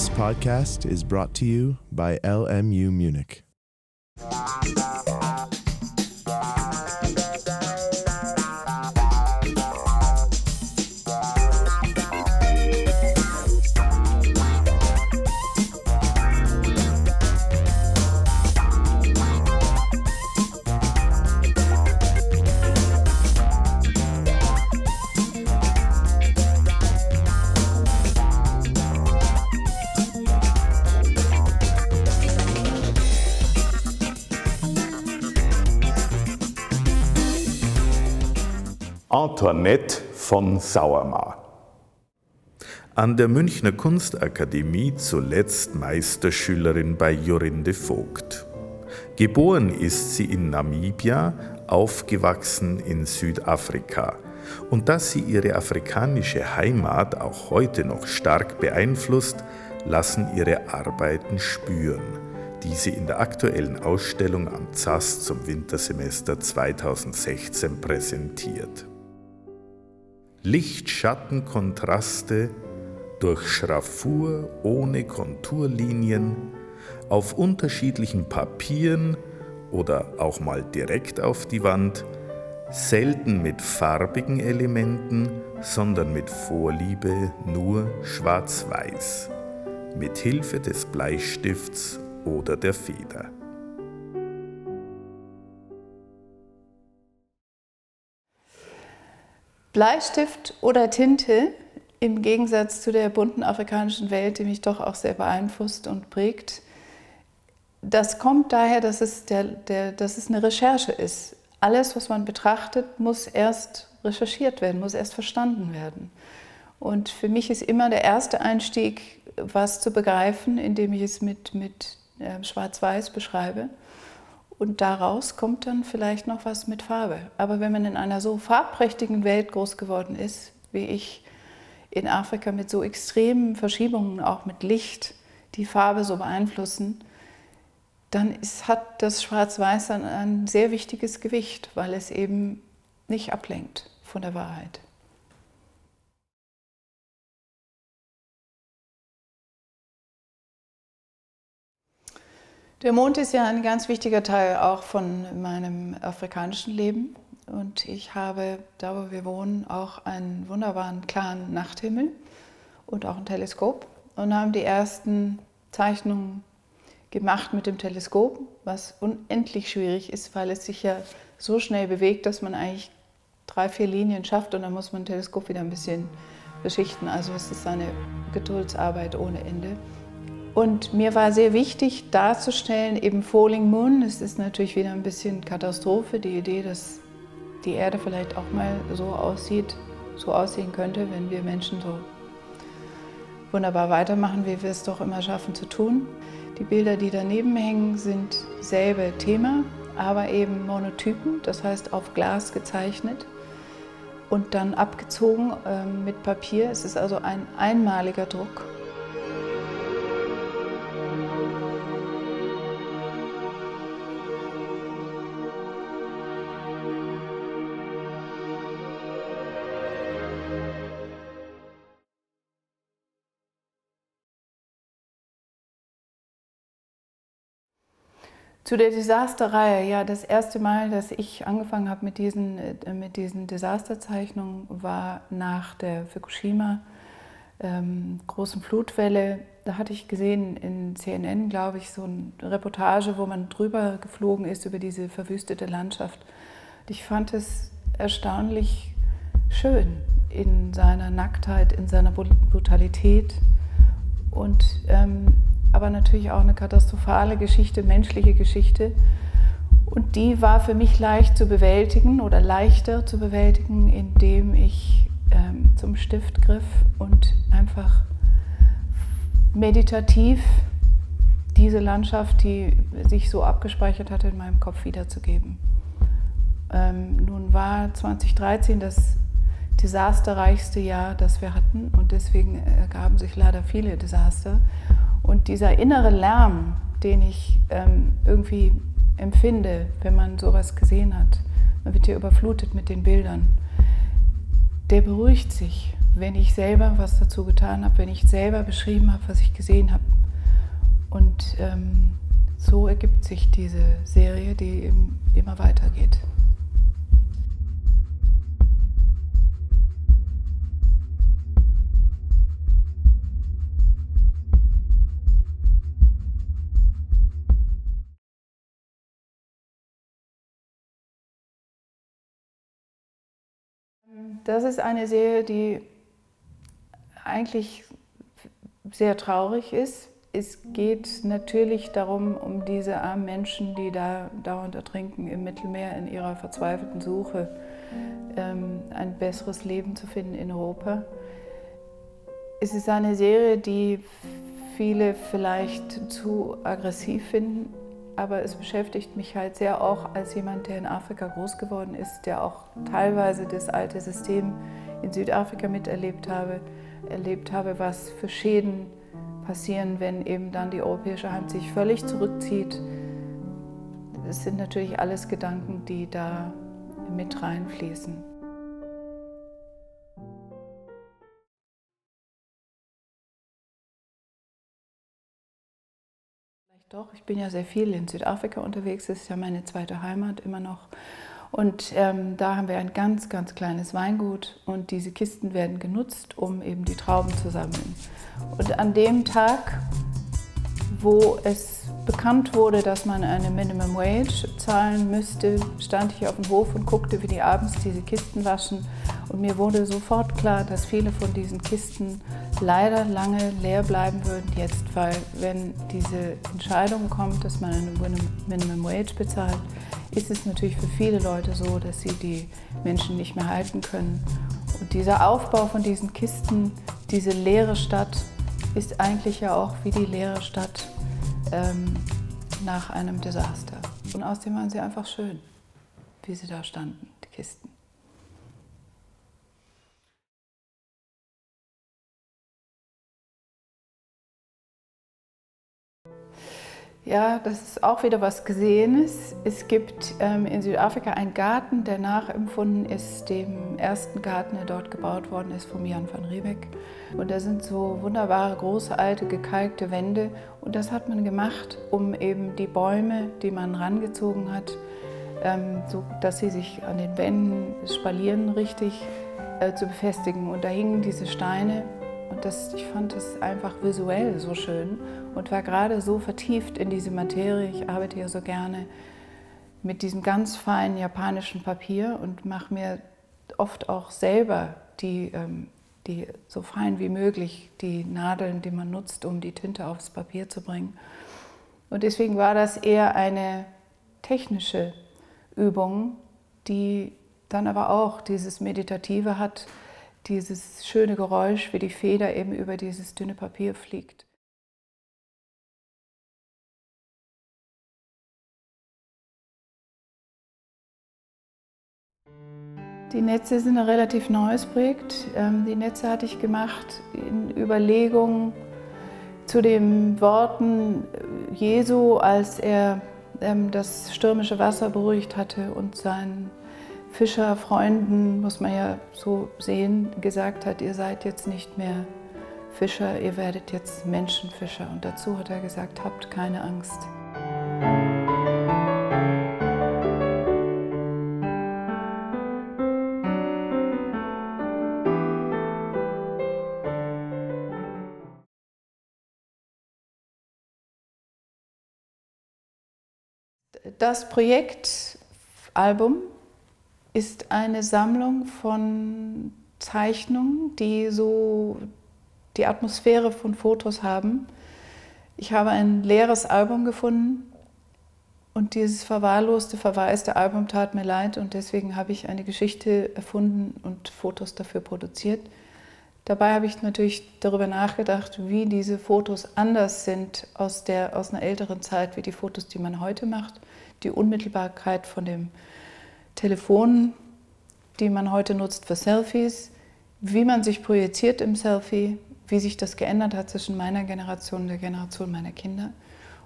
This podcast is brought to you by LMU Munich. Antoinette von Sauermar. An der Münchner Kunstakademie zuletzt Meisterschülerin bei Jorinde Vogt. Geboren ist sie in Namibia, aufgewachsen in Südafrika. Und dass sie ihre afrikanische Heimat auch heute noch stark beeinflusst, lassen ihre Arbeiten spüren, die sie in der aktuellen Ausstellung am ZAS zum Wintersemester 2016 präsentiert. Licht-Schatten-Kontraste durch Schraffur ohne Konturlinien auf unterschiedlichen Papieren oder auch mal direkt auf die Wand, selten mit farbigen Elementen, sondern mit Vorliebe nur schwarz-weiß, mit Hilfe des Bleistifts oder der Feder. Bleistift oder Tinte im Gegensatz zu der bunten afrikanischen Welt, die mich doch auch sehr beeinflusst und prägt, das kommt daher, dass es, der, der, dass es eine Recherche ist. Alles, was man betrachtet, muss erst recherchiert werden, muss erst verstanden werden. Und für mich ist immer der erste Einstieg, was zu begreifen, indem ich es mit, mit äh, Schwarz-Weiß beschreibe. Und daraus kommt dann vielleicht noch was mit Farbe. Aber wenn man in einer so farbprächtigen Welt groß geworden ist, wie ich in Afrika mit so extremen Verschiebungen, auch mit Licht, die Farbe so beeinflussen, dann ist, hat das Schwarz-Weiß ein, ein sehr wichtiges Gewicht, weil es eben nicht ablenkt von der Wahrheit. Der Mond ist ja ein ganz wichtiger Teil auch von meinem afrikanischen Leben. Und ich habe, da wo wir wohnen, auch einen wunderbaren klaren Nachthimmel und auch ein Teleskop. Und haben die ersten Zeichnungen gemacht mit dem Teleskop, was unendlich schwierig ist, weil es sich ja so schnell bewegt, dass man eigentlich drei, vier Linien schafft und dann muss man ein Teleskop wieder ein bisschen beschichten. Also es ist eine Geduldsarbeit ohne Ende. Und mir war sehr wichtig darzustellen, eben Falling Moon, es ist natürlich wieder ein bisschen Katastrophe, die Idee, dass die Erde vielleicht auch mal so aussieht, so aussehen könnte, wenn wir Menschen so wunderbar weitermachen, wie wir es doch immer schaffen zu tun. Die Bilder, die daneben hängen, sind selbe Thema, aber eben Monotypen, das heißt auf Glas gezeichnet und dann abgezogen äh, mit Papier. Es ist also ein einmaliger Druck Zu der Desasterreihe, ja, das erste Mal, dass ich angefangen habe mit diesen, äh, mit diesen Desasterzeichnungen, war nach der Fukushima ähm, großen Flutwelle. Da hatte ich gesehen in CNN, glaube ich, so eine Reportage, wo man drüber geflogen ist über diese verwüstete Landschaft. Ich fand es erstaunlich schön in seiner Nacktheit, in seiner Brutalität und ähm, aber natürlich auch eine katastrophale Geschichte, menschliche Geschichte. Und die war für mich leicht zu bewältigen oder leichter zu bewältigen, indem ich ähm, zum Stift griff und einfach meditativ diese Landschaft, die sich so abgespeichert hatte, in meinem Kopf wiederzugeben. Ähm, nun war 2013 das desasterreichste Jahr, das wir hatten und deswegen ergaben sich leider viele Desaster. Und dieser innere Lärm, den ich ähm, irgendwie empfinde, wenn man sowas gesehen hat, man wird ja überflutet mit den Bildern, der beruhigt sich. wenn ich selber was dazu getan habe, wenn ich selber beschrieben habe, was ich gesehen habe. Und ähm, so ergibt sich diese Serie, die immer weitergeht. Das ist eine Serie, die eigentlich sehr traurig ist. Es geht natürlich darum, um diese armen Menschen, die da dauernd ertrinken im Mittelmeer in ihrer verzweifelten Suche, ähm, ein besseres Leben zu finden in Europa. Es ist eine Serie, die viele vielleicht zu aggressiv finden aber es beschäftigt mich halt sehr auch als jemand, der in Afrika groß geworden ist, der auch teilweise das alte System in Südafrika miterlebt habe, erlebt habe, was für Schäden passieren, wenn eben dann die europäische Hand sich völlig zurückzieht. Das sind natürlich alles Gedanken, die da mit reinfließen. Doch, ich bin ja sehr viel in Südafrika unterwegs, das ist ja meine zweite Heimat immer noch. Und ähm, da haben wir ein ganz, ganz kleines Weingut und diese Kisten werden genutzt, um eben die Trauben zu sammeln. Und an dem Tag, wo es bekannt wurde, dass man eine Minimum Wage zahlen müsste, stand ich auf dem Hof und guckte, wie die abends diese Kisten waschen. Und mir wurde sofort klar, dass viele von diesen Kisten leider lange leer bleiben würden jetzt, weil wenn diese Entscheidung kommt, dass man eine Minimum Wage bezahlt, ist es natürlich für viele Leute so, dass sie die Menschen nicht mehr halten können. Und dieser Aufbau von diesen Kisten, diese leere Stadt, ist eigentlich ja auch wie die leere Stadt ähm, nach einem Desaster. Und außerdem waren sie einfach schön, wie sie da standen, die Kisten. Ja, das ist auch wieder was Gesehenes. Es gibt ähm, in Südafrika einen Garten, der nachempfunden ist dem ersten Garten, der dort gebaut worden ist, von Jan van Riebeck. Und da sind so wunderbare, große, alte, gekalkte Wände. Und das hat man gemacht, um eben die Bäume, die man rangezogen hat, ähm, so dass sie sich an den Wänden spalieren richtig äh, zu befestigen. Und da hingen diese Steine und das, ich fand es einfach visuell so schön und war gerade so vertieft in diese Materie. Ich arbeite ja so gerne mit diesem ganz feinen japanischen Papier und mache mir oft auch selber die, ähm, die so fein wie möglich die Nadeln, die man nutzt, um die Tinte aufs Papier zu bringen. Und deswegen war das eher eine technische Übung, die dann aber auch dieses Meditative hat, dieses schöne Geräusch, wie die Feder eben über dieses dünne Papier fliegt. Die Netze sind ein relativ neues Projekt. Ähm, die Netze hatte ich gemacht in Überlegung zu den Worten Jesu, als er ähm, das stürmische Wasser beruhigt hatte und seinen Fischerfreunden, muss man ja so sehen, gesagt hat, ihr seid jetzt nicht mehr Fischer, ihr werdet jetzt Menschenfischer. Und dazu hat er gesagt, habt keine Angst. Das Projektalbum ist eine Sammlung von Zeichnungen, die so die Atmosphäre von Fotos haben. Ich habe ein leeres Album gefunden und dieses verwahrloste, verwaiste Album tat mir leid und deswegen habe ich eine Geschichte erfunden und Fotos dafür produziert. Dabei habe ich natürlich darüber nachgedacht, wie diese Fotos anders sind aus, der, aus einer älteren Zeit, wie die Fotos, die man heute macht. Die Unmittelbarkeit von dem Telefonen, die man heute nutzt für Selfies, wie man sich projiziert im Selfie, wie sich das geändert hat zwischen meiner Generation und der Generation meiner Kinder.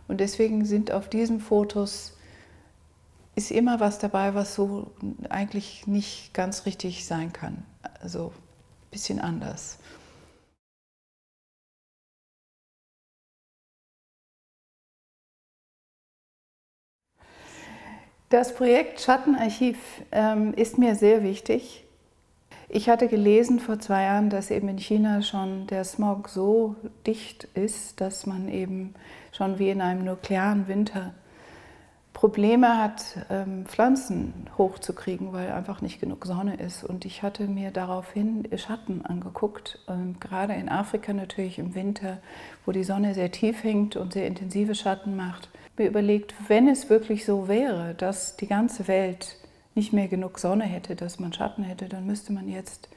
Und deswegen sind auf diesen Fotos ist immer was dabei, was so eigentlich nicht ganz richtig sein kann. Also bisschen anders. Das Projekt Schattenarchiv ähm, ist mir sehr wichtig. Ich hatte gelesen vor zwei Jahren, dass eben in China schon der Smog so dicht ist, dass man eben schon wie in einem nuklearen Winter Probleme hat, ähm, Pflanzen hochzukriegen, weil einfach nicht genug Sonne ist. Und ich hatte mir daraufhin Schatten angeguckt, ähm, gerade in Afrika natürlich im Winter, wo die Sonne sehr tief hängt und sehr intensive Schatten macht. Mir überlegt, wenn es wirklich so wäre, dass die ganze Welt nicht mehr genug Sonne hätte, dass man Schatten hätte, dann müsste man jetzt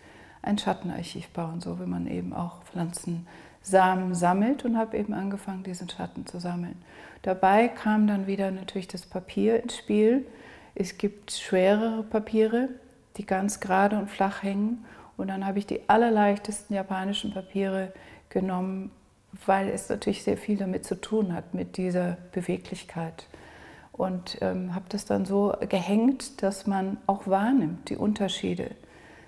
ein Schattenarchiv bauen, so wie man eben auch Pflanzensamen sammelt und habe eben angefangen, diesen Schatten zu sammeln. Dabei kam dann wieder natürlich das Papier ins Spiel. Es gibt schwerere Papiere, die ganz gerade und flach hängen. Und dann habe ich die allerleichtesten japanischen Papiere genommen, weil es natürlich sehr viel damit zu tun hat, mit dieser Beweglichkeit. Und ähm, habe das dann so gehängt, dass man auch wahrnimmt, die Unterschiede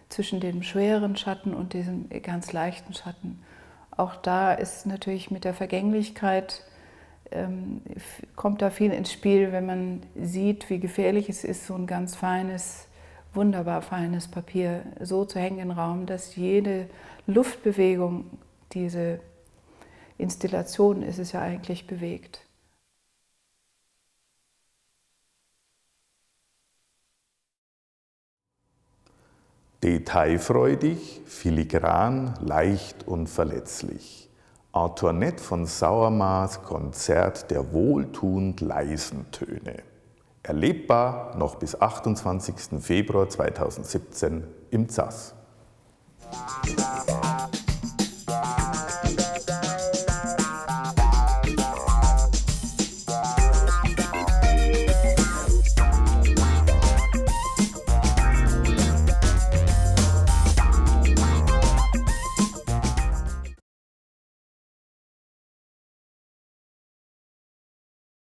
zwischen dem schweren Schatten und diesem ganz leichten Schatten. Auch da ist natürlich mit der Vergänglichkeit ähm, kommt da viel ins Spiel, wenn man sieht, wie gefährlich es ist, so ein ganz feines, wunderbar feines Papier so zu hängen im Raum, dass jede Luftbewegung diese Installation ist es ja eigentlich bewegt. Detailfreudig, filigran, leicht und verletzlich. Antoinette von Sauermars Konzert der wohltuend leisen Töne. Erlebbar noch bis 28. Februar 2017 im ZAS.